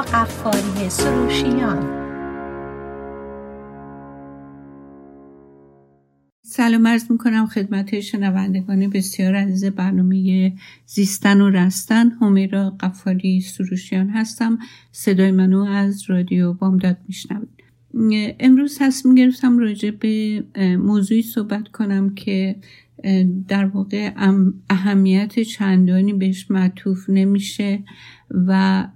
قفاری سروشیان. سلام عرض می‌کنم خدمت شنوندگان بسیار عزیز برنامه زیستن و رستن. همیرا قفاری سروشیان هستم. صدای منو از رادیو بامداد میشنوید. امروز تصمیم گرفتم راجع به موضوعی صحبت کنم که در واقع اهمیت چندانی بهش معطوف نمیشه. و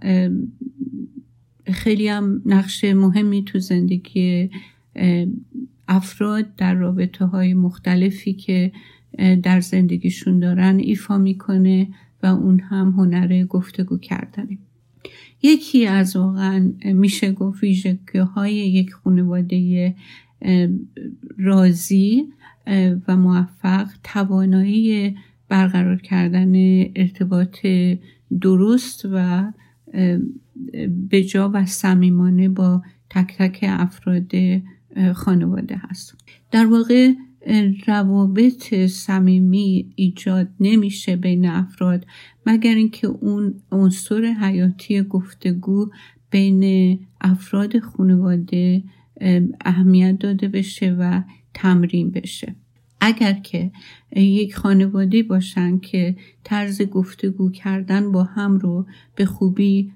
خیلی هم نقش مهمی تو زندگی افراد در رابطه های مختلفی که در زندگیشون دارن ایفا می‌کنه و اون هم هنر گفتگو کردنه. یکی از واقعا میشه گفت ویژگی های یک خانواده راضی و موفق توانایی برقرار کردن ارتباط درست و بجا و صمیمانه با تک تک افراد خانواده هست. در واقع روابط صمیمی ایجاد نمیشه بین افراد مگر اینکه اون عنصر حیاتی گفتگو بین افراد خانواده اهمیت داده بشه و تمرین بشه. اگر که یک خانواده باشن که طرز گفتگو کردن با هم رو به خوبی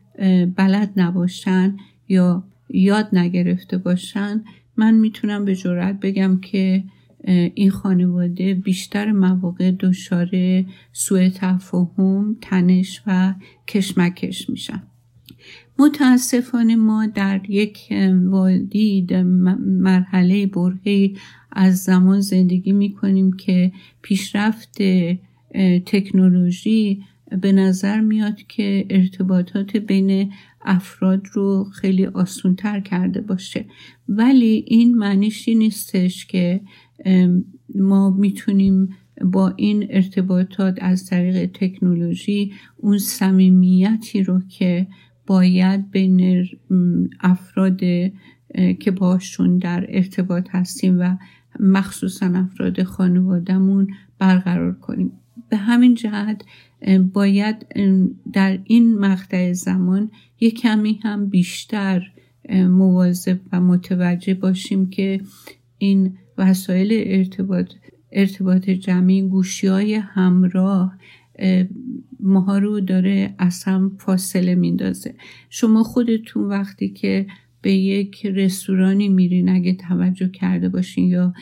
بلد نباشن یا یاد نگرفته باشن من می‌تونم به جرات بگم که این خانواده بیشتر مواقع دچار سوء تفاهم تنش و کشمکش میشن. متاسفانه ما در یک وادی مرحله برهی از زمان زندگی می‌کنیم که پیشرفت تکنولوژی به نظر میاد که ارتباطات بین افراد رو خیلی آسونتر کرده باشه. ولی این معنیشی نیستش که ما می‌تونیم با این ارتباطات از طریق تکنولوژی اون صمیمیتی رو که باید بین افراد که باشون در ارتباط هستیم و مخصوصا افراد خانوادهمون برقرار کنیم. به همین جهت باید در این مقطع زمان یک کمی هم بیشتر مواظب و متوجه باشیم که این وسایل ارتباط ارتباط جمعی گوشی های همراه ماها رو داره اصلا فاصله میندازه. شما خودتون وقتی که به یک رستورانی میرین. اگه توجه کرده باشین یا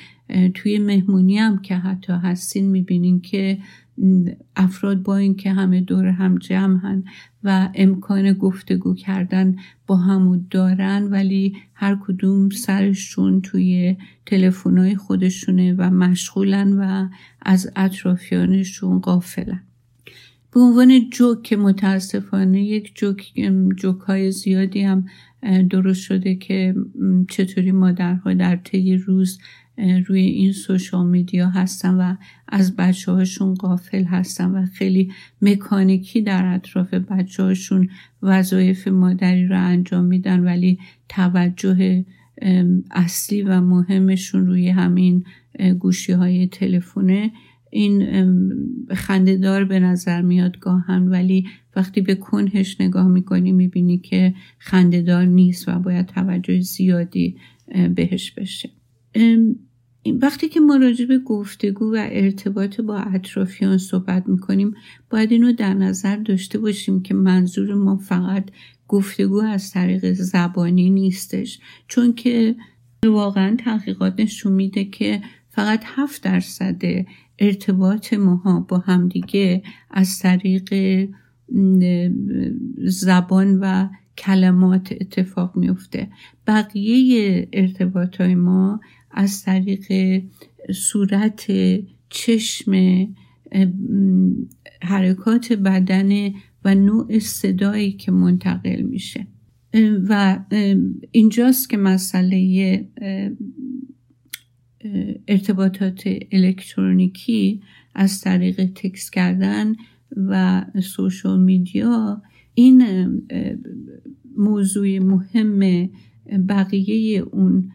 توی مهمونی هم که حتی هستین می‌بینین که افراد با اینکه همه دور هم جمع و امکان گفتگو کردن با همو دارن ولی هر کدوم سرشون توی تلفن‌های خودشونه و مشغولن و از اطرافیانشون قافلن به عنوان جوک که متاسفانه یک جوک, جوک های زیادی هم درست شده که چطوری مادرها در طی روز روی این سوشال میدیا هستن و از بچه هاشون قافل هستن و خیلی مکانیکی در اطراف بچه هاشون وظایف مادری رو انجام میدن ولی توجه اصلی و مهمشون روی همین گوشی های تلفونه این خندهدار به نظر میاد گاهن ولی وقتی به کنهش نگاه می‌کنی می‌بینی که خندهدار نیست و باید توجه زیادی بهش بشه. وقتی که ما راجع به گفتگو و ارتباط با اطرافیان صحبت می‌کنیم باید اینو در نظر داشته باشیم که منظور ما فقط گفتگو از طریق زبانی نیستش. چون که واقعا تحقیقات نشون میده که فقط هفت درصد ارتباط ماها با همدیگه از طریق زبان و کلمات اتفاق میفته بقیه ارتباط های ما از طریق صورت چشم حرکات بدن و نوع صدایی که منتقل میشه. و اینجاست که مسئله ارتباطات الکترونیکی از طریق تکس کردن و سوشال میدیا این موضوع مهم بقیه اون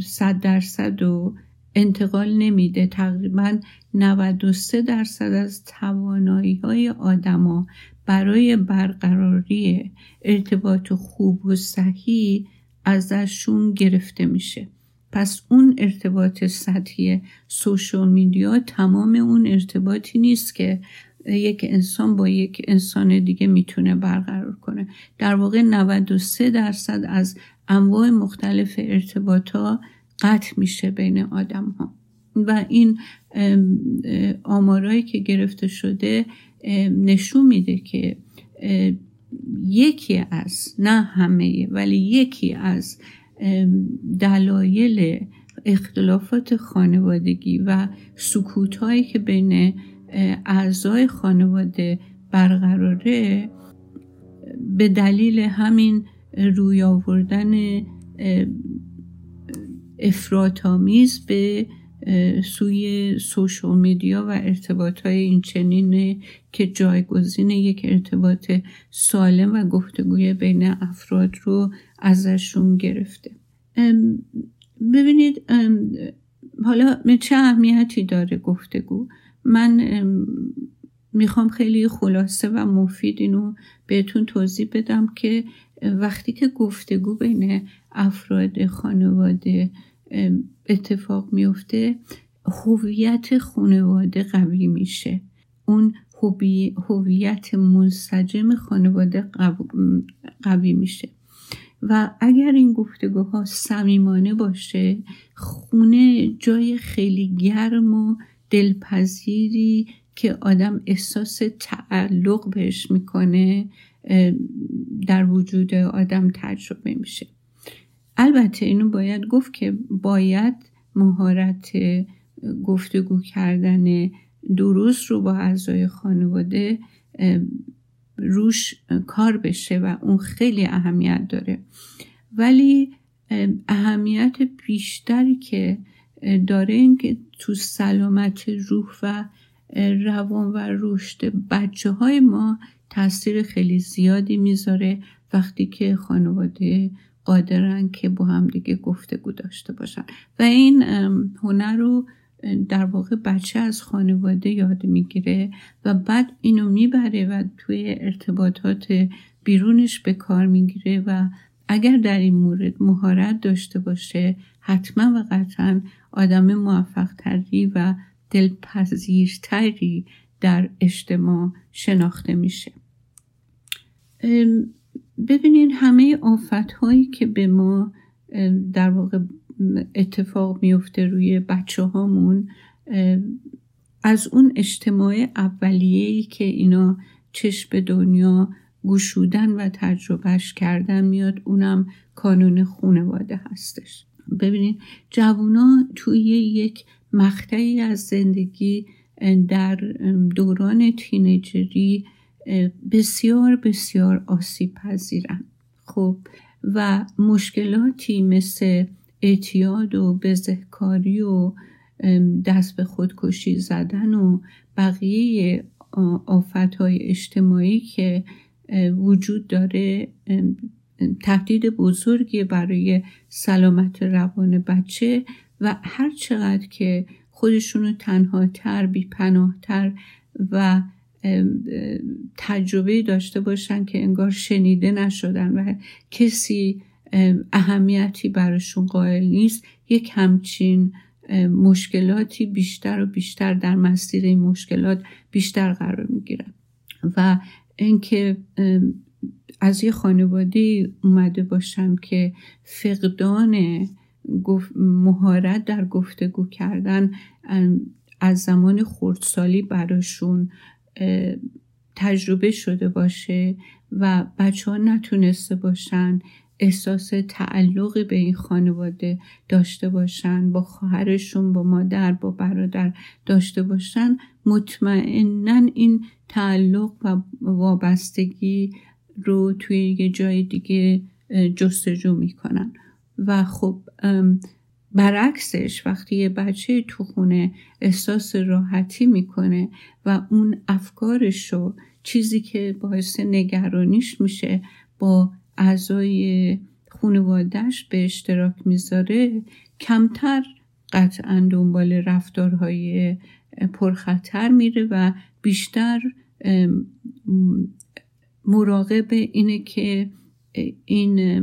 صد درصد و انتقال نمیده. تقریبا 93 درصد از توانایی های آدما برای برقراری ارتباط خوب و صحیح ازشون گرفته میشه. پس اون ارتباط سطحی سوشال میدیا تمام اون ارتباطی نیست که یک انسان با یک انسان دیگه می‌تونه برقرار کنه. در واقع 93 درصد از انواع مختلف ارتباط قطع میشه بین آدم ها و این آمارایی که گرفته شده نشون میده که یکی از نه همه ولی یکی از دلایل اختلافات خانوادگی و سکوت هایی که بین اعضای خانواده برقراره به دلیل همین روی آوردن افراتامیز به سوی سوشال میدیا و ارتباط های این چنینه که جایگزین یک ارتباط سالم و گفتگوی بین افراد رو ازشون گرفته. ببینید حالا چه اهمیتی داره گفتگو من می‌خوام خیلی خلاصه و مفید اینو بهتون توضیح بدم که وقتی که گفتگو بین افراد خانواده اتفاق میفته هویت خانواده قوی میشه. اون هویت منسجم خانواده قوی میشه. و اگر این گفتگوها صمیمانه باشه خونه جای خیلی گرم و دلپذیری که آدم احساس تعلق بهش می‌کنه در وجود آدم تجربه میشه. البته اینو باید گفت که باید مهارت گفتگو کردن درست رو با اعضای خانواده روش کار بشه و اون خیلی اهمیت داره. ولی اهمیت بیشتری که داره این که تو سلامت روح و روان و رشد بچه های ما تاثیر خیلی زیادی می‌ذاره. وقتی که خانواده قادرن که با هم دیگه گفتگو داشته باشن. و این هنر رو در واقع بچه از خانواده یاد می‌گیره و بعد اینو می‌بره و توی ارتباطات بیرونش به کار می‌گیره و اگر در این مورد مهارت داشته باشه حتما و قطعا آدم موفق تری و دلپذیرتری در اجتماع شناخته میشه. ببینید همه آفت هایی که به ما در واقع اتفاق میفته روی بچه هامون از اون اجتماع اولیه‌ای که اینا چشم به دنیا گشودن و تجربهش کردن میاد اونم کانون خونواده هستش. ببینید جوونا توی یک مقطعی از زندگی در دوران تینیجری بسیار بسیار آسیب پذیرن خب و مشکلاتی مثل اعتیاد و بزهکاری و دست به خودکشی زدن و بقیه های اجتماعی که وجود داره تهدید بزرگی برای سلامت روان بچه و هر چقدر که تر بی تر و تجربه داشته باشن که انگار شنیده نشدن و کسی اهمیتی براشون قائل نیست یک همچین مشکلاتی بیشتر و بیشتر در مسیر این مشکلات بیشتر قرار می‌گیرن. و اینکه از یه خانواده اومده باشم که فقدان مهارت در گفتگو کردن از زمان خردسالی براشون تجربه شده باشه و بچه ها نتونسته باشن احساس تعلقی به این خانواده داشته باشن با خواهرشون با مادر با برادر داشته باشن. مطمئنا این تعلق و وابستگی رو توی یه جای دیگه جستجو می‌کنن. و خب برعکسش وقتی یه بچه تو خونه احساس راحتی می‌کنه و اون افکارش رو چیزی که باعث نگرانیش میشه با اعضای خانوادهش به اشتراک می‌ذاره کمتر قطعا دنبال رفتارهای پرخطر میره و بیشتر مراقب اینه که این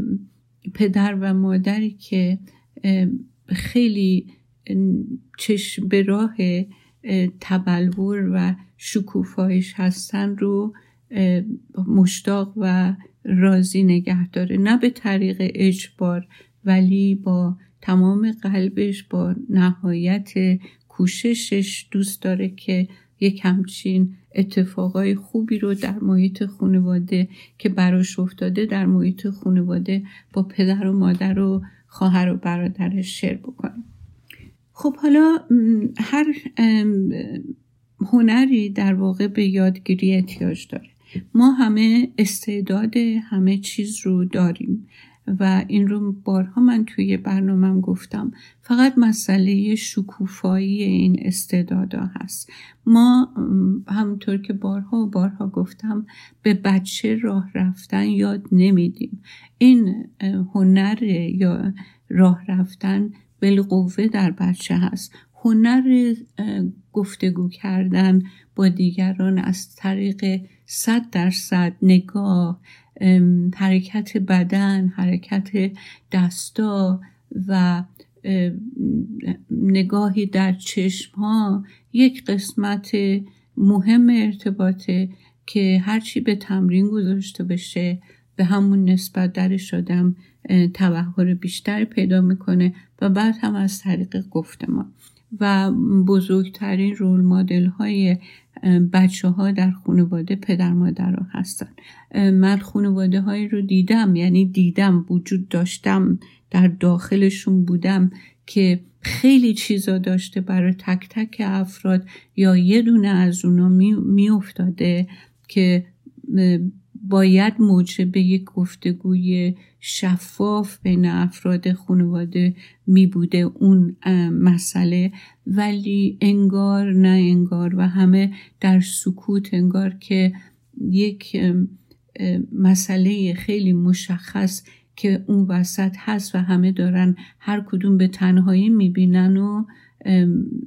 پدر و مادری که خیلی چشم به راه تبلور و شکوفایش هستن رو مشتاق و راضی نگه داره. نه به طریق اجبار ولی با تمام قلبش با نهایت کوششش دوست داره که یک همچین اتفاقای خوبی رو در محیط خانواده که براش افتاده در محیط خانواده با پدر و مادر و خواهر و برادرش شیر بکنه. خب حالا هر هنری در واقع به یادگیری احتیاج داره. ما همه استعداد همه چیز رو داریم. و این رو بارها من توی برنامهم گفتم. فقط مسئله شکوفایی این استعدادا هست. ما همونطور که بارها و بارها گفتم به بچه راه رفتن یاد نمیدیم. این هنر یا راه رفتن بالقوه در بچه هست. هنر گفتگو کردن با دیگران از طریق صد درصد نگاه حرکت بدن حرکت دستا و نگاهی در چشم ها یک قسمت مهم ارتباطه که هرچی به تمرین گذاشته بشه به همون نسبت درش آدم توهر بیشتر پیدا می‌کنه و بعد هم از طریق گفتمان. و بزرگترین رول مدل های بچه ها در خانواده پدر مادر ها هستن من خانواده هایی رو دیدم یعنی دیدم وجود داشتم در داخلشون بودم که خیلی چیزا داشته برای تک تک افراد یا یه دونه از اونا می, افتاده که باید موجب یک گفتگوی شفاف بین افراد خانواده می بوده اون مسئله. ولی انگار نه انگار و همه در سکوت انگار که یک مسئله خیلی مشخص که اون وسط هست و همه دارن هر کدوم به تنهایی می‌بینن و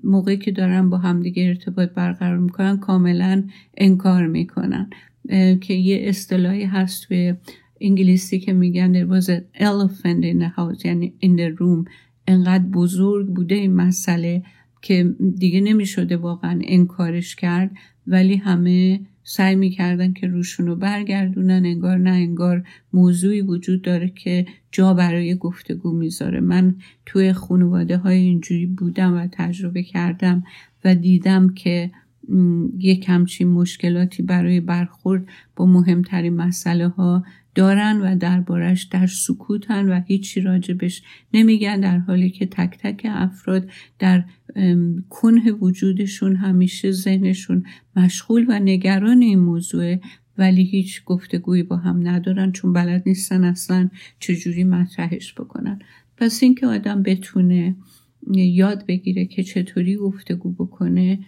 موقعی که دارن با همدیگه ارتباط برقرار می‌کنن کاملا انکار می‌کنن. که یه اصطلاحی هست به انگلیسی که میگن there was an elephant in the house یعنی in the room. انقدر بزرگ بوده این مسئله که دیگه نمی‌شده واقعا انکارش کرد. ولی همه سعی می‌کردن که روشون رو برگردونن. انگار نه انگار موضوعی وجود داره که جا برای گفتگو می‌ذاره. من توی خانواده های اینجوری بودم و تجربه کردم و دیدم که یک همچین مشکلاتی برای برخورد با مهمترین مسئله ها دارن و دربارش در سکوتن و هیچی راجبش نمیگن در حالی که تک تک افراد در کنه وجودشون همیشه ذهنشون مشغول و نگران این موضوع ولی هیچ گفتگویی با هم ندارن چون بلد نیستن اصلا چجوری مطرحش بکنن. پس اینکه آدم بتونه یاد بگیره که چطوری گفتگو بکنه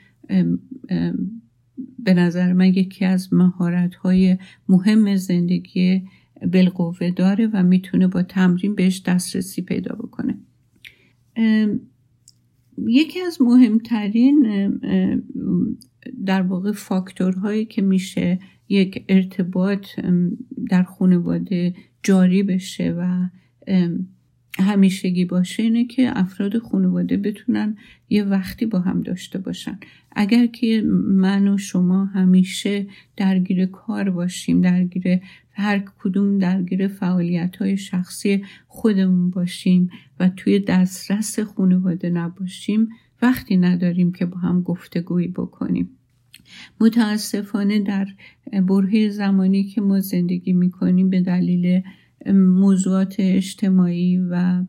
به نظر من یکی از مهارت های مهم زندگی بالقوه داره و می‌تونه با تمرین بهش دسترسی پیدا بکنه. یکی از مهمترین در واقع فاکتورهایی که میشه یک ارتباط در خانواده جاری بشه و همیشگی باشه اینه که افراد خانواده بتونن یه وقتی با هم داشته باشن. اگر که من و شما همیشه درگیر کار باشیم درگیر هر کدوم درگیر فعالیت های شخصی خودمون باشیم و توی دسترس خانواده نباشیم وقتی نداریم که با هم گفتگویی بکنیم. متاسفانه در برهه زمانی که ما زندگی می‌کنیم به دلیل موضوعات اجتماعی و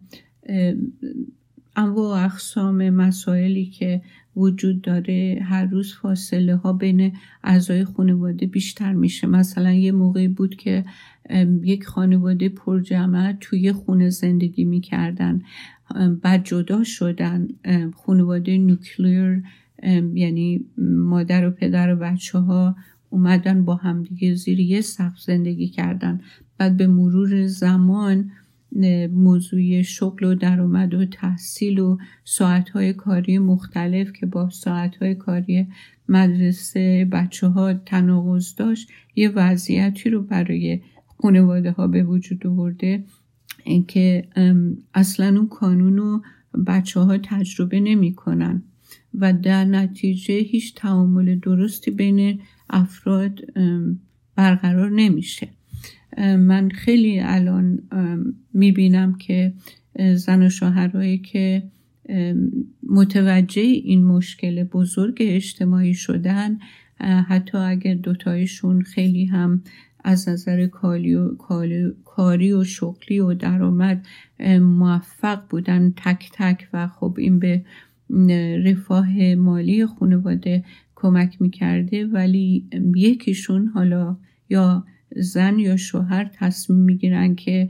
انواع اقسام مسائلی که وجود داره هر روز فاصله ها بین اعضای خانواده بیشتر میشه. مثلا یه موقعی بود که یک خانواده پرجمع توی خونه زندگی می‌کردن. بعد جدا شدن. خانواده نوکلیر یعنی مادر و پدر و بچه ها اومدن با همدیگه زیر یه سقف زندگی کردن. بعد به مرور زمان موضوع شغل و درآمد و تحصیل و ساعتهای کاری مختلف که با ساعتهای کاری مدرسه بچه ها تناقض داشت یه وضعیتی رو برای خانواده ها به وجود آورده اینکه اصلا اون کانون رو بچه ها تجربه نمی‌کنن و در نتیجه هیچ تعامل درستی بین افراد برقرار نمیشه. من خیلی الان می‌بینم که زن و شوهرهایی که متوجه این مشکل بزرگ اجتماعی شدن حتی اگر دوتایشون خیلی هم از نظر کاری و, شغلی و درآمد موفق بودن تک تک و خب این به رفاه مالی خانواده کمک می‌کرده ولی یکیشون حالا یا زن یا شوهر تصمیم می‌گیرن که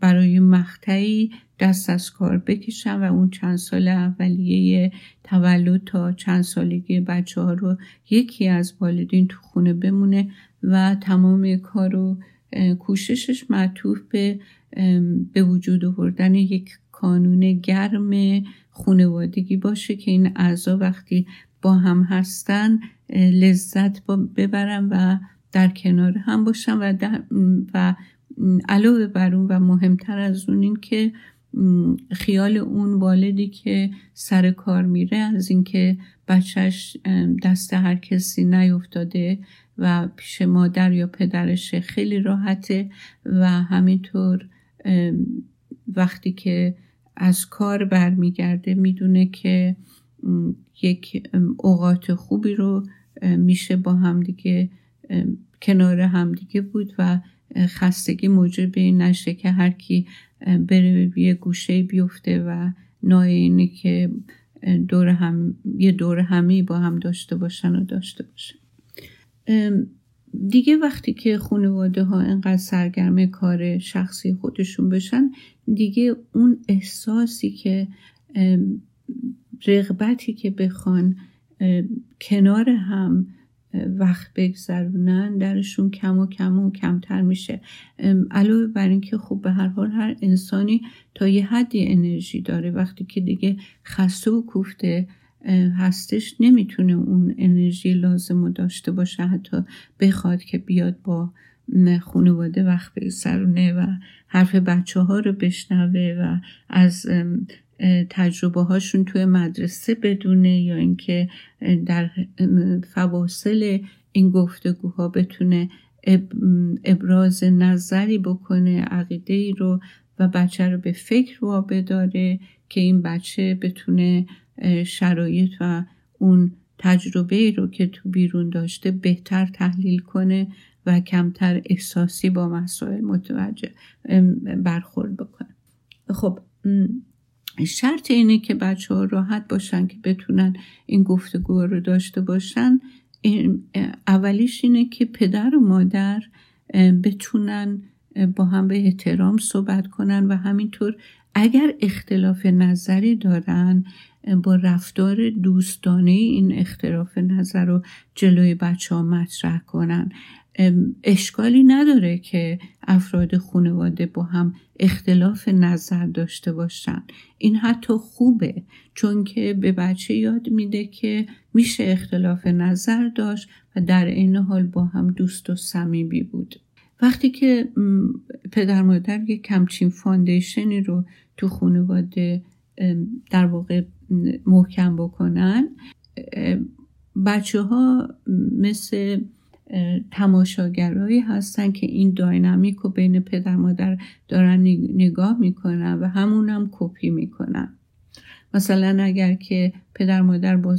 برای مقطعی دست از کار بکشن و اون چند سال اولیه تولد تا چند سالگی بچه ها رو یکی از والدین تو خونه بمونه و تمام کار و کوششش معطوف به به وجود آوردن یک کانون گرم خونوادگی باشه که این اعضا وقتی با هم هستن لذت ببرن و در کنار هم باشن و, و علاوه بر اون و مهمتر از اون این که خیال اون والدی که سر کار میره از اینکه بچهش دست هر کسی نیفتاده و پیش مادر یا پدرش خیلی راحته و همینطور وقتی که از کار برمیگرده می‌دونه که یک اوقات خوبی رو میشه با همدیگه کنار همدیگه بود و خستگی موجب این نشه که هر کی بره یه گوشه بیفته و نای اینه که دور هم یه دور همی با هم داشته باشن و داشته باشن. دیگه وقتی که خانواده ها انقدر سرگرم کار شخصی خودشون بشن دیگه اون احساسی که رغبتی که بخوان کنار هم وقت بگذرونن درشون کم و کم و کمتر میشه. علاوه بر اینکه خب به هر حال هر انسانی تا یه حدی انرژی داره وقتی که دیگه خسته و کوفته هستش نمی‌تونه اون انرژی لازم رو داشته باشه حتی بخواد که بیاد با خانواده وقت بگذرونه و حرف بچه ها رو بشنوه و از تجربه هاشون توی مدرسه بدونه یا اینکه در فواصل این گفتگوها بتونه ابراز نظری بکنه عقیده ای رو و بچه رو به فکر وابداره که این بچه بتونه شرایط و اون تجربه ای رو که تو بیرون داشته بهتر تحلیل کنه و کمتر احساسی با مسائل متوجه برخورد بکنه. خب شرط اینه که بچه ها راحت باشن که بتونن این گفتگو رو داشته باشن. اولیش اینه که پدر و مادر بتونن با هم به احترام صحبت کنن و همینطور اگر اختلاف نظری دارن با رفتار دوستانه این اختلاف نظر رو جلوی بچه ها مطرح کنن. اشکالی نداره که افراد خانواده با هم اختلاف نظر داشته باشن. این حتی خوبه چون که به بچه یاد میده که میشه اختلاف نظر داشت و در این حال با هم دوست و صمیمی بود. وقتی که پدر مادر یک کمچین فاندیشنی رو تو خانواده در واقع محکم بکنن بچه ها مثل تماشاگرایی هستن که این داینامیک رو بین پدر مادر دارن نگاه می‌کنن و همونم کپی می‌کنن. مثلا اگر که پدر مادر با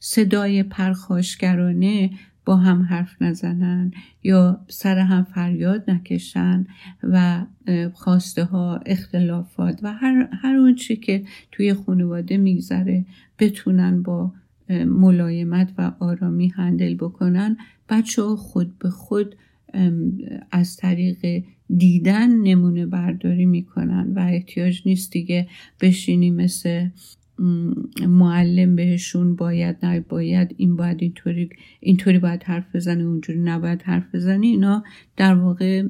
صدای پرخاشگرانه با هم حرف نزنن یا سر هم فریاد نکشن و خواسته ها اختلافات و هر, هر اون چی که توی خانواده میگذره بتونن با ملایمت و آرامی هندل بکنن بچه ها خود به خود از طریق دیدن نمونه برداری می‌کنن و احتیاج نیست دیگه بشینی مثل معلم بهشون باید نه باید این باید اینطوری اینطوری باید حرف بزنی اونجوری نباید حرف بزنی. اینا در واقع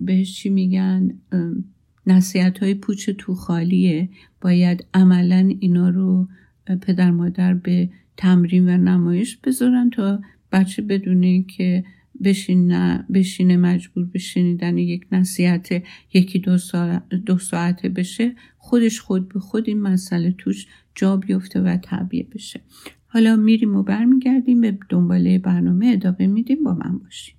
بهش چی میگن؟ نصیحت های پوچ تو خالیه. باید عملا اینا رو پدر مادر به تمرین و نمایش بذارن تا بچه بدونه که بشینه, بشینه مجبور به شنیدن یک نصیحت یکی دو, دو ساعته بشه خودش خود به خود این مسئله توش جا بیفته و تعبیه بشه. حالا میریم و برمیگردیم به دنباله برنامه ادامه میدیم. با من باشیم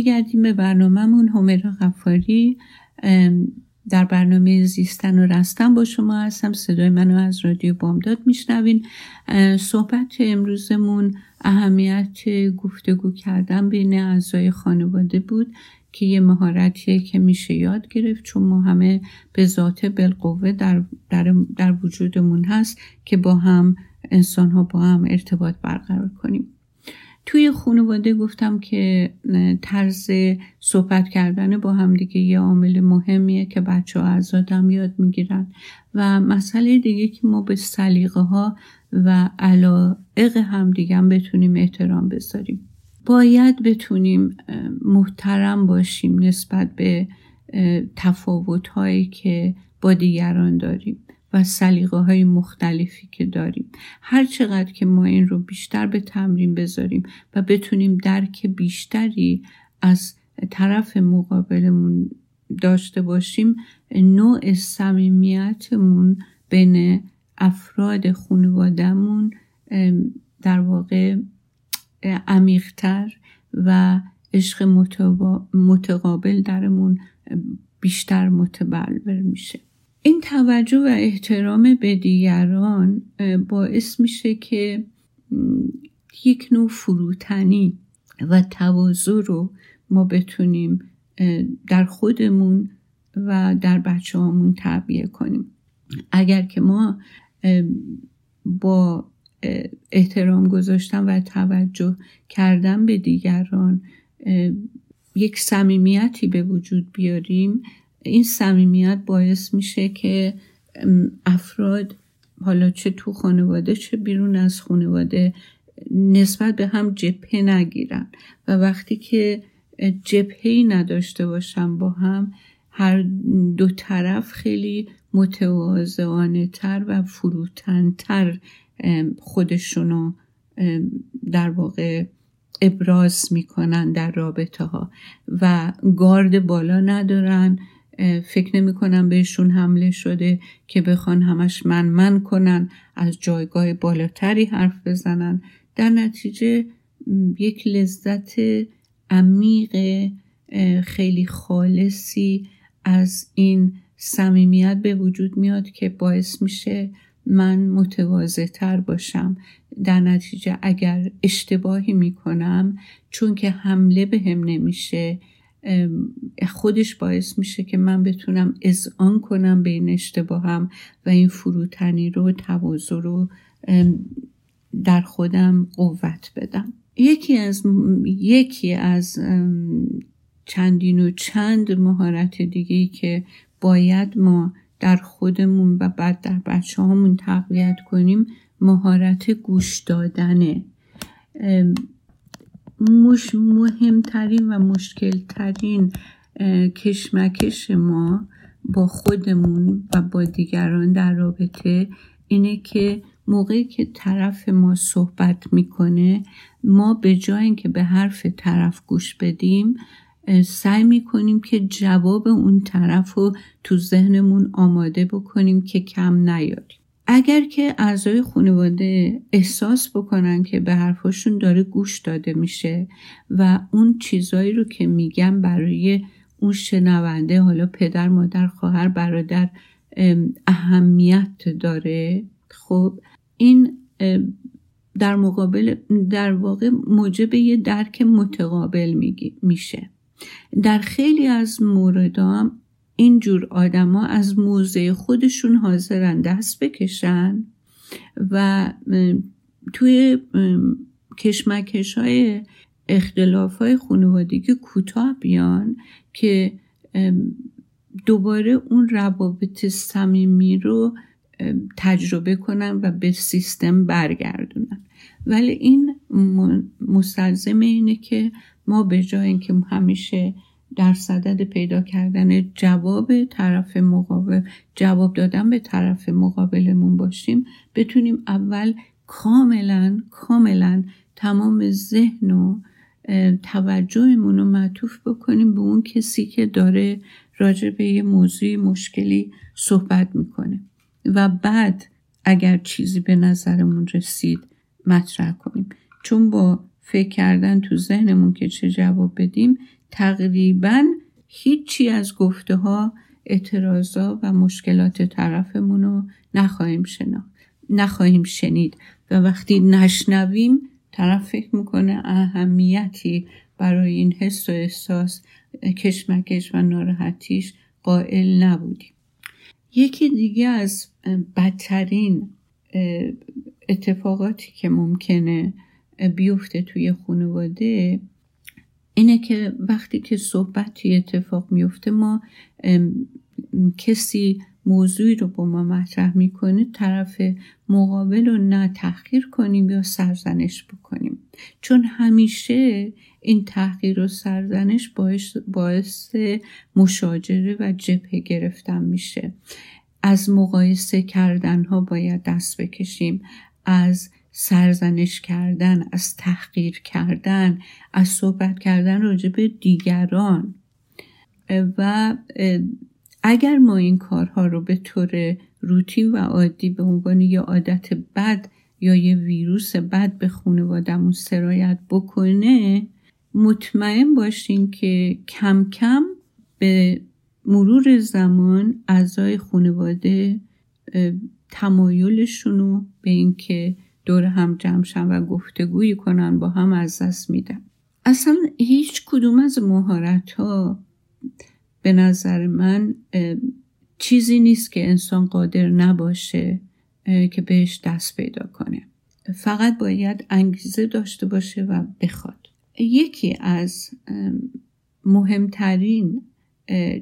برمیگردیم به برنامهمون. همرا غفاری در برنامه زیستن و رستن با شما هستم. صدای منو از رادیو بامداد میشنوین. صحبت امروزمون اهمیت گفتگو کردن بین اعضای خانواده بود که یه مهارتیه که میشه یاد گرفت چون ما همه به ذات بالقوه در, در, در وجودمون هست که با هم انسان ها با هم ارتباط برقرار کنیم. توی خانواده گفتم که طرز صحبت کردن با همدیگه یه عامل مهمیه که بچه ها از آدم یاد می‌گیرن. و مسئله دیگه که ما به سلیقه ها و علائق همدیگه هم بتونیم احترام بذاریم. باید بتونیم محترم باشیم نسبت به تفاوت هایی که با دیگران داریم. و سلیقه های مختلفی که داریم. هر چقدر که ما این رو بیشتر به تمرین بذاریم و بتونیم درک بیشتری از طرف مقابلمون داشته باشیم نوع صمیمیتمون بین افراد خانوادهمون در واقع عمیقتر و عشق متقابل درمون بیشتر متبلور میشه. این توجه و احترام به دیگران باعث میشه که یک نوع فروتنی و تواضع رو ما بتونیم در خودمون و در بچه هامون تعبیه کنیم. اگر که ما با احترام گذاشتن و توجه کردن به دیگران یک صمیمیتی به وجود بیاریم این صمیمیت باعث میشه که افراد حالا چه تو خانواده چه بیرون از خانواده نسبت به هم جبهه نگیرن. و وقتی که جبهه نداشته باشن با هم هر دو طرف خیلی متواضعانه تر و فروتنتر خودشونو در واقع ابراز می‌کنن در رابطه ها و گارد بالا ندارن فکر نمی کنم بهشون حمله شده که بخوان همش من من کنن از جایگاه بالاتری حرف بزنن. در نتیجه یک لذت عمیق خیلی خالصی از این صمیمیت به وجود میاد که باعث میشه من متواضع تر باشم. در نتیجه اگر اشتباهی می‌کنم چون که حمله به نمیشه خودش باعث میشه که من بتونم اذعان کنم به این اشتباهم و این فروتنی رو تواضع رو در خودم قوت بدم. یکی از یکی از چندین و چند مهارت دیگه که باید ما در خودمون و بعد در بچه هامون تقویت کنیم مهارت گوش دادنه. مش مهمترین و مشکلترین کشمکش ما با خودمون و با دیگران در رابطه اینه که موقعی که طرف ما صحبت می‌کنه ما به جای اینکه به حرف طرف گوش بدیم سعی می‌کنیم که جواب اون طرف رو تو ذهنمون آماده بکنیم که کم نیاریم اگر که اعضای خانواده احساس بکنن که به حرفاشون داره گوش داده میشه و اون چیزایی رو که میگم برای اون شنونده حالا پدر مادر خواهر برادر اهمیت داره خب این در مقابل در واقع موجب یه درک متقابل میشه. در خیلی از موردام اینجور آدما از موزه خودشون حاضرن دست بکشن و توی کشمکش های اختلاف های خانوادگی کوتاه بیان که دوباره اون روابط صمیمی رو تجربه کنن و به سیستم برگردونن. ولی این مستلزم اینه که ما به جای اینکه همیشه در صدد پیدا کردن جواب طرف مقابل جواب دادن به طرف مقابلمون باشیم بتونیم اول کاملا کاملا تمام ذهن و توجهمون رو معطوف بکنیم به اون کسی که داره راجع به یه موضوع مشکلی صحبت می‌کنه. و بعد اگر چیزی به نظرمون رسید مطرح کنیم. چون با فکر کردن تو ذهنمون که چه جواب بدیم تقریبا هیچی از گفته ها اعتراضا و مشکلات طرفمون رو نخواهیم شنا نخواهیم شنید. و وقتی نشنویم طرف فکر می‌کنه اهمیتی برای این حس و احساس کشمکش و ناراحتیش قائل نبودیم. یکی دیگه از بدترین اتفاقاتی که ممکنه بیفته توی خانواده اینه که وقتی که صحبتی اتفاق میفته ما کسی موضوعی رو با ما مطرح می‌کنه طرف مقابل رو نه تحقیر کنیم یا سرزنش بکنیم. چون همیشه این تحقیر و سرزنش باعث, باعث مشاجره و جبهه گرفتن میشه. از مقایسه کردن ها باید دست بکشیم. از سرزنش کردن از تحقیر کردن از صحبت کردن راجع به دیگران. و اگر ما این کارها رو به طور روتین و عادی به عنوان یه عادت بد یا یه ویروس بد به خانوادهمون سرایت بکنه مطمئن باشین که کم کم به مرور زمان اعضای خانواده تمایلشون رو به اینکه دور هم جمع و گفتگویی کنن با هم از دست میدن. اصلا هیچ کدوم از مهارت ها به نظر من چیزی نیست که انسان قادر نباشه که بهش دست پیدا کنه. فقط باید انگیزه داشته باشه و بخواد. یکی از مهمترین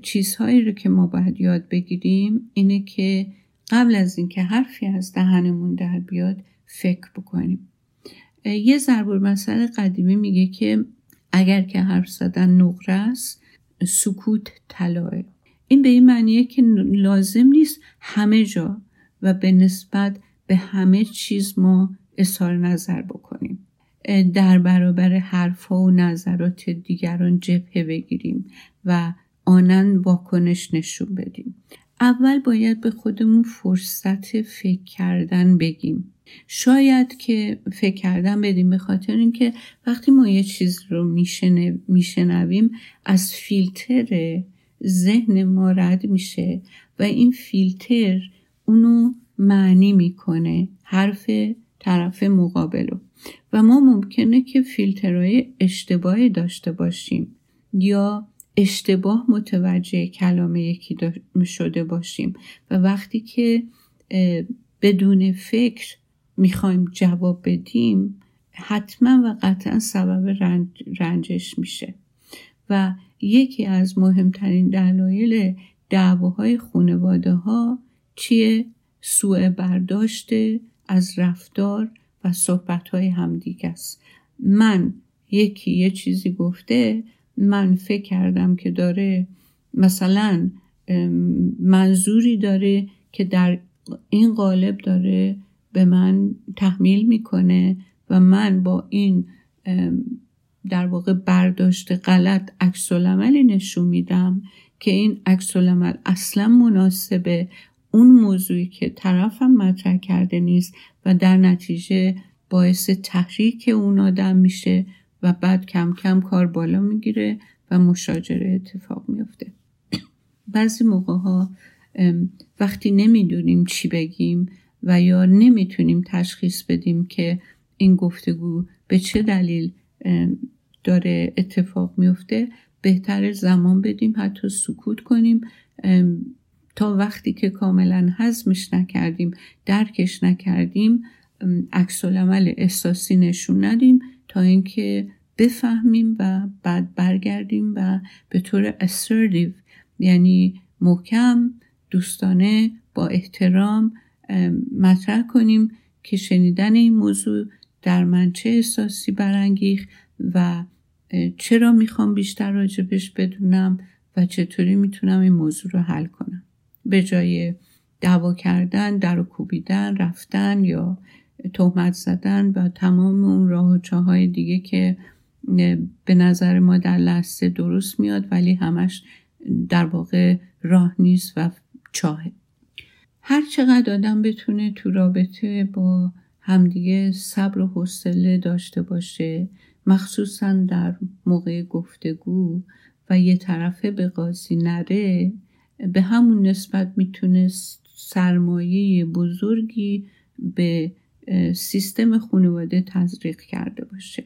چیزهایی رو که ما باید یاد بگیریم اینه که قبل از اینکه حرفی از دهنمون در بیاد فکر بکنیم. یه ضرب مسئله قدیمی میگه که اگر که حرف زدن نقره است سکوت طلاه این به این معنیه که لازم نیست همه جا و به نسبت به همه چیز ما اظهار نظر بکنیم. در برابر حرفها و نظرات دیگران جبهه بگیریم و آنن واکنش نشون بدیم. اول باید به خودمون فرصت فکر کردن بگیم. شاید که فکر کردن بدیم به خاطر اینکه وقتی ما یه چیز رو میشنویم از فیلتر ذهن ما رد میشه و این فیلتر اونو معنی می‌کنه حرف طرف مقابلو و ما ممکنه که فیلترهای اشتباهی داشته باشیم یا اشتباه متوجه کلام یکی شده باشیم. و وقتی که بدون فکر می‌خوایم جواب بدیم حتما و قطعا سبب رنجش میشه. و یکی از مهمترین دلایل دعواهای خانواده ها چیه؟ سوء برداشت از رفتار و صحبت های همدیگه است. من یکی یه چیزی گفته من فکر کردم که داره مثلا منظوری داره که در این قالب داره به من تحمیل می‌کنه و من با این در واقع برداشت غلط عکس نشون میدم که این عکس اصلا مناسبه اون موضوعی که طرفم مطرح کرده نیست و در نتیجه باعث تحریک اون آدم میشه و بعد کم کم کار بالا می‌گیره و مشاجره اتفاق میفته بعضی موقع ها وقتی نمی‌دونیم چی بگیم و یا نمی‌تونیم تشخیص بدیم که این گفتگو به چه دلیل داره اتفاق میفته بهتر زمان بدیم حتی سکوت کنیم. تا وقتی که کاملا هضمش نکردیم درکش نکردیم عکس عمل احساسی نشون ندیم تا اینکه بفهمیم و بعد برگردیم و به طور assertive یعنی محکم دوستانه با احترام مطرح کنیم که شنیدن این موضوع در من چه احساسی برانگیخ و چرا می‌خوام بیشتر راجبش بدونم و چطوری می‌تونم این موضوع رو حل کنم. به جای دعوا کردن در و کوبیدن رفتن یا تهمت زدن و تمام اون راه و چاهای دیگه که به نظر ما در لحظه درست میاد ولی همش در واقع راه نیست و چاهه. هر چقدر آدم بتونه تو رابطه با همدیگه صبر و حوصله داشته باشه مخصوصا در موقع گفتگو و یه طرفه به قاضی نره به همون نسبت می‌تونه سرمایه بزرگی به سیستم خانواده تزریق کرده باشه.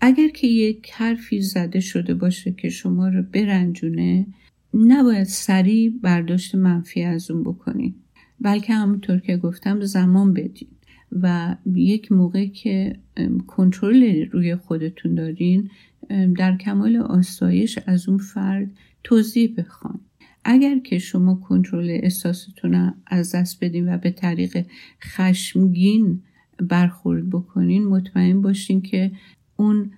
اگر که یک حرفی زده شده باشه که شما رو برنجونه نباید سریع برداشت منفی از اون بکنین بلکه همونطور که گفتم زمان بدین. و یک موقع که کنترل روی خودتون دارین در کمال آسایش از اون فرد توضیح بخوان اگر که شما کنترل احساستون از دست بدین و به طریق خشمگین برخورد بکنین مطمئن باشین که اون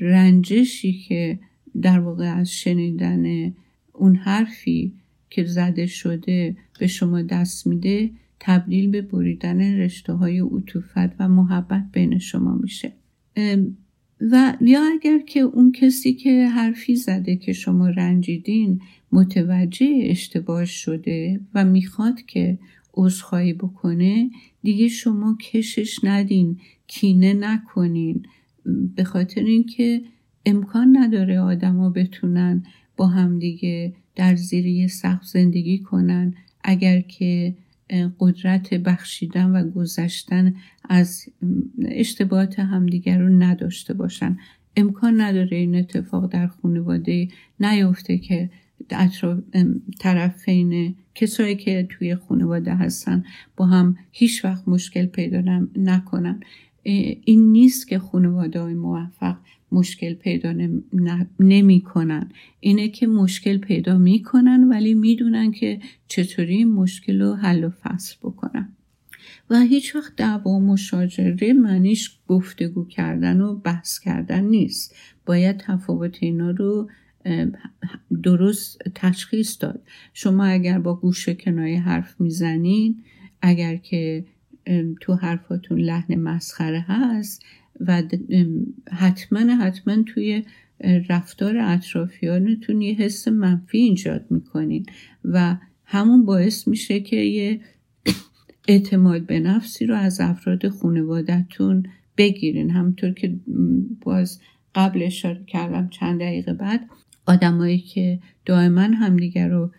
رنجشی که در واقع از شنیدن اون حرفی که زده شده به شما دست میده تبدیل به بریدن رشته های عطوفت و محبت بین شما میشه. و یا اگر که اون کسی که حرفی زده که شما رنجیدین متوجه اشتباه شده و می‌خواد که عذرخواهی بکنه دیگه شما کشش ندین کینه نکنین. به خاطر اینکه امکان نداره آدما بتونن با همدیگه در زیر سقف زندگی کنن. اگر که قدرت بخشیدن و گذشتن از اشتباهات همدیگر رو نداشته باشن. امکان نداره این اتفاق در خانواده نیفته که اطراف طرفین کسایی که توی خانواده هستن با هم هیچ وقت مشکل پیدا نکنن. این نیست که خانواده های موفق مشکل پیدا نمی کنن اینه که مشکل پیدا می‌کنن ولی می‌دونن که چطوری این مشکل رو حل و فصل بکنن. و هیچ وقت دعوا و مشاجره معنیش گفتگو کردن و بحث کردن نیست. باید تفاوت اینا رو درست تشخیص داد. شما اگر با گوش کنایه حرف می‌زنین اگر که تو حرفاتون لحن مسخره هست و حتما حتما توی رفتار اطرافیانتون یه حس منفی ایجاد می‌کنین و همون باعث میشه که یه اعتماد به نفسی رو از افراد خانوادهتون بگیرین. همونطور که باز قبل اشاره کردم چند دقیقه بعد آدمایی که دائما همدیگر رو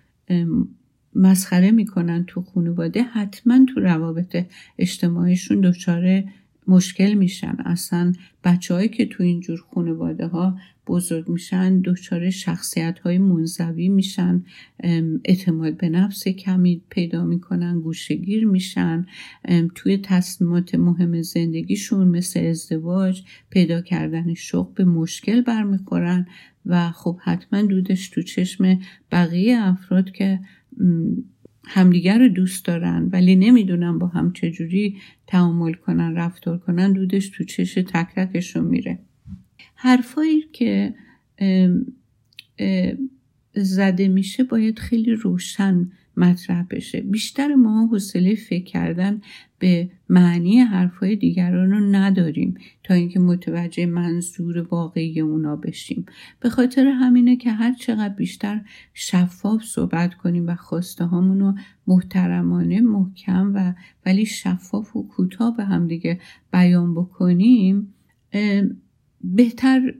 مسخره می‌کنن تو خانواده حتما تو روابط اجتماعیشون دچار مشکل میشن. اصلا بچههایی که تو اینجور خانواده ها بزرگ میشن دچار شخصیت های منزوی میشن اعتماد به نفس کمی پیدا می‌کنن گوشگیر میشن. توی تصمیمات مهم زندگیشون مثل ازدواج پیدا کردن شغل به مشکل برمیخورن و خب حتما دودش تو چشم بقیه افراد که همدیگر رو دوست دارن ولی نمی‌دونن با هم چجوری تعامل کنن رفتار کنن. دودش تو چش تک تکشون میره. حرفایی که زده میشه باید خیلی روشن مطرح بشه. بیشتر ما حوصله فکر کردن به معنی حرفهای دیگران رو نداریم تا اینکه متوجه منظور واقعی اونا بشیم. به خاطر همینه که هر چقدر بیشتر شفاف صحبت کنیم و خواسته رو محترمانه محکم و ولی شفاف و کوتاه به هم دیگه بیان بکنیم بهتر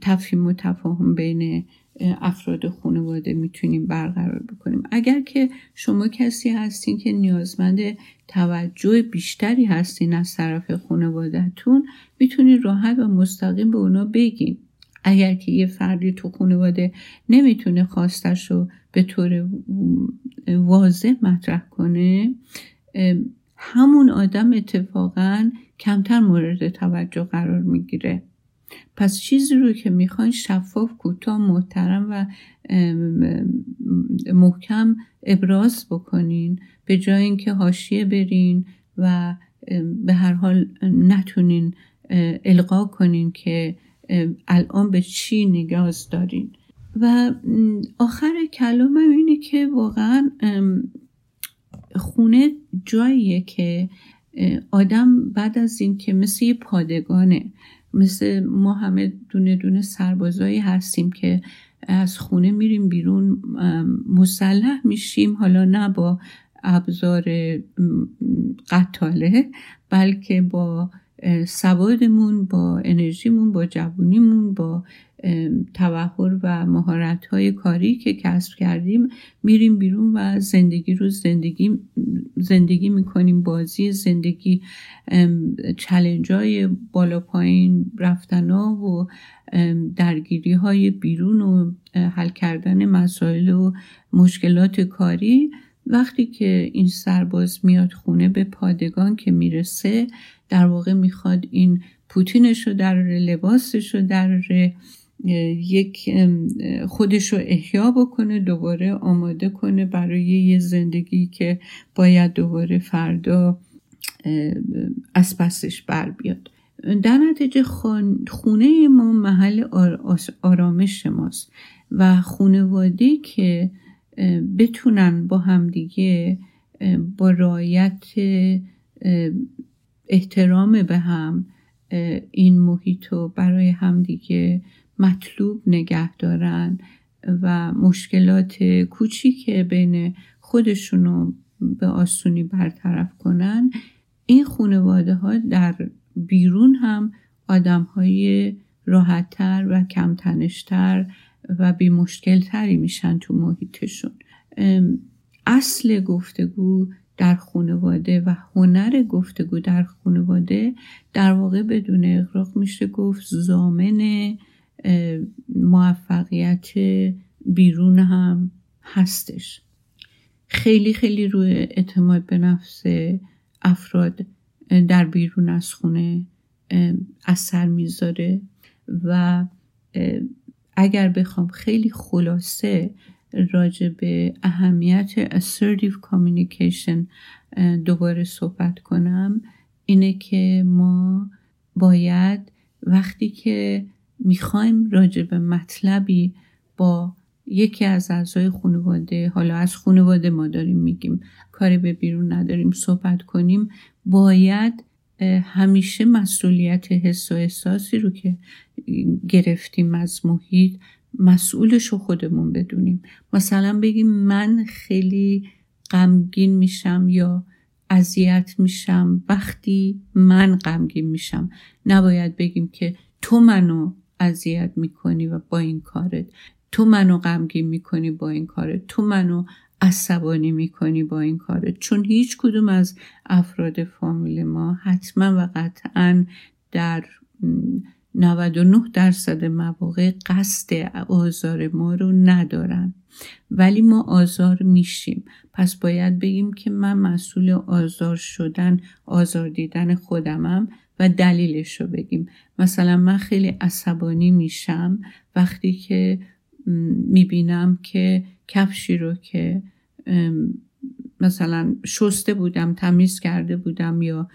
تفهیم و تفاهم بین افراد خانواده می‌تونیم برقرار بکنیم. اگر که شما کسی هستین که نیازمند توجه بیشتری هستین از طرف خانوادهتون می‌تونید راحت و مستقیم به اونا بگین. اگر که یه فردی تو خانواده نمی‌تونه خواستش رو به طور واضح مطرح کنه همون آدم اتفاقا کمتر مورد توجه قرار می‌گیره. پس چیزی رو که می‌خواین شفاف کوتاه محترم و محکم ابراز بکنین به جای اینکه حاشیه برین و به هر حال نتونین القا کنین که الان به چی نیاز دارین. و آخر کلامم اینه که واقعا خونه جاییه که آدم بعد از اینکه مثل یه پادگانه مثل ما همه دونه دونه سربازایی هستیم که از خونه میریم بیرون مسلح میشیم. حالا نه با ابزار قطاله بلکه با سوادمون با انرژیمون با جوونیمون با توهر و مهارت های کاری که کسب کردیم میریم بیرون و زندگی رو زندگی زندگی می‌کنیم. بازی زندگی چلنج های بالا پایین رفتن ها و درگیری های بیرون و حل کردن مسائل و مشکلات کاری. وقتی که این سرباز میاد خونه به پادگان که می‌رسه در واقع می‌خواد این پوتینش رو در لباسش رو در یک خودش رو احیا بکنه دوباره آماده کنه برای یه زندگی که باید دوباره فردا از پسش بر بیاد. در نتیجه خونه ما محل آرامش ماست و خونواده که بتونن با همدیگه با رایت احترام به هم این محیط رو برای همدیگه مطلوب نگه دارن و مشکلات کوچیک بین خودشونو به آسونی برطرف کنن. این خانواده ها در بیرون هم آدم های راحتتر و کمتنشتر و بی مشکل تری میشن تو محیطشون. اصل گفتگو در خانواده و هنر گفتگو در خانواده در واقع بدون اقراق میشه گفت زامن موفقیت بیرون هم هستش. خیلی خیلی روی اعتماد به نفس افراد در بیرون از خونه اثر می‌ذاره و اگر بخوام خیلی خلاصه راجع به اهمیت assertive communication دوباره صحبت کنم اینه که ما باید وقتی که می‌خوایم راجع به مطلبی با یکی از اعضای خانواده حالا از خانواده ما داریم میگیم کاری به بیرون نداریم صحبت کنیم باید همیشه مسئولیت حس و احساسی رو که گرفتیم از محیط مسئولش رو خودمون بدونیم. مثلا بگیم من خیلی غمگین میشم یا اذیت میشم وقتی من غمگین میشم. نباید بگیم که تو منو اذیت می‌کنی و با این کارت. تو منو غمگین می‌کنی با این کارت. تو منو عصبانی می‌کنی با این کارت. چون هیچ کدوم از افراد فامیل ما حتما و قطعا در 99 درصد مواقع قصد آزار ما رو ندارن. ولی ما آزار میشیم. پس باید بگیم که من مسئول آزار شدن آزار دیدن خودمم. و دلیلش رو بگیم. مثلا من خیلی عصبانی میشم وقتی که می‌بینم که کفشی رو که مثلا شسته بودم تمیز کرده بودم یا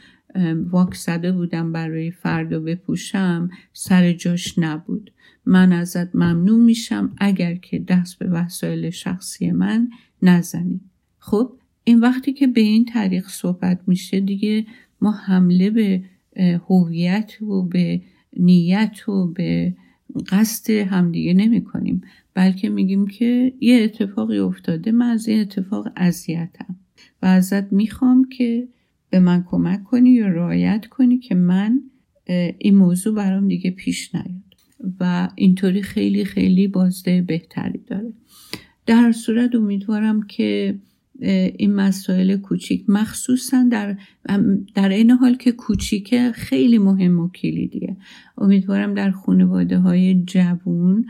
واک زده بودم برای فردا بپوشم سر جاش نبود. من ازت ممنون میشم اگر که دست به وسایل شخصی من نزنی. خب این وقتی که به این طریق صحبت میشه دیگه ما حمله به هویت و به نیت و به قصد همدیگه نمی کنیم بلکه میگیم که یه اتفاقی افتاده من از این اتفاق اذیتم و ازت می‌خوام که به من کمک کنی یا رعایت کنی که من این موضوع برام دیگه پیش نیاد و اینطوری خیلی خیلی بازده بهتری داره. در صورت امیدوارم که این مسائل کوچیک. مخصوصا در در این حال که کوچیکه خیلی مهم و کلیدیه. امیدوارم در خانواده های جوون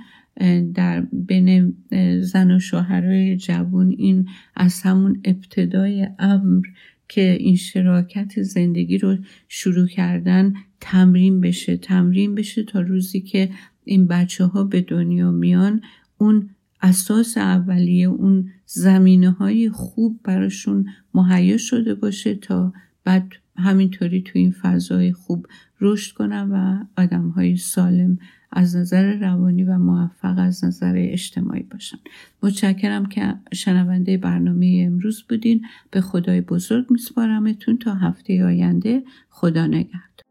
در بین زن و شوهرای جوون این از همون ابتدای امر که این شراکت زندگی رو شروع کردن تمرین بشه. تمرین بشه تا روزی که این بچه ها به دنیا میان اون اساس اولیه اون زمینه های خوب براشون مهیا شده باشه تا بعد همینطوری تو این فضای خوب رشد کنن و آدم های سالم از نظر روانی و موفق از نظر اجتماعی باشن. متشکرم که شنونده برنامه امروز بودین. به خدای بزرگ میسپارمتون تا هفته آینده. خدا نگهدار.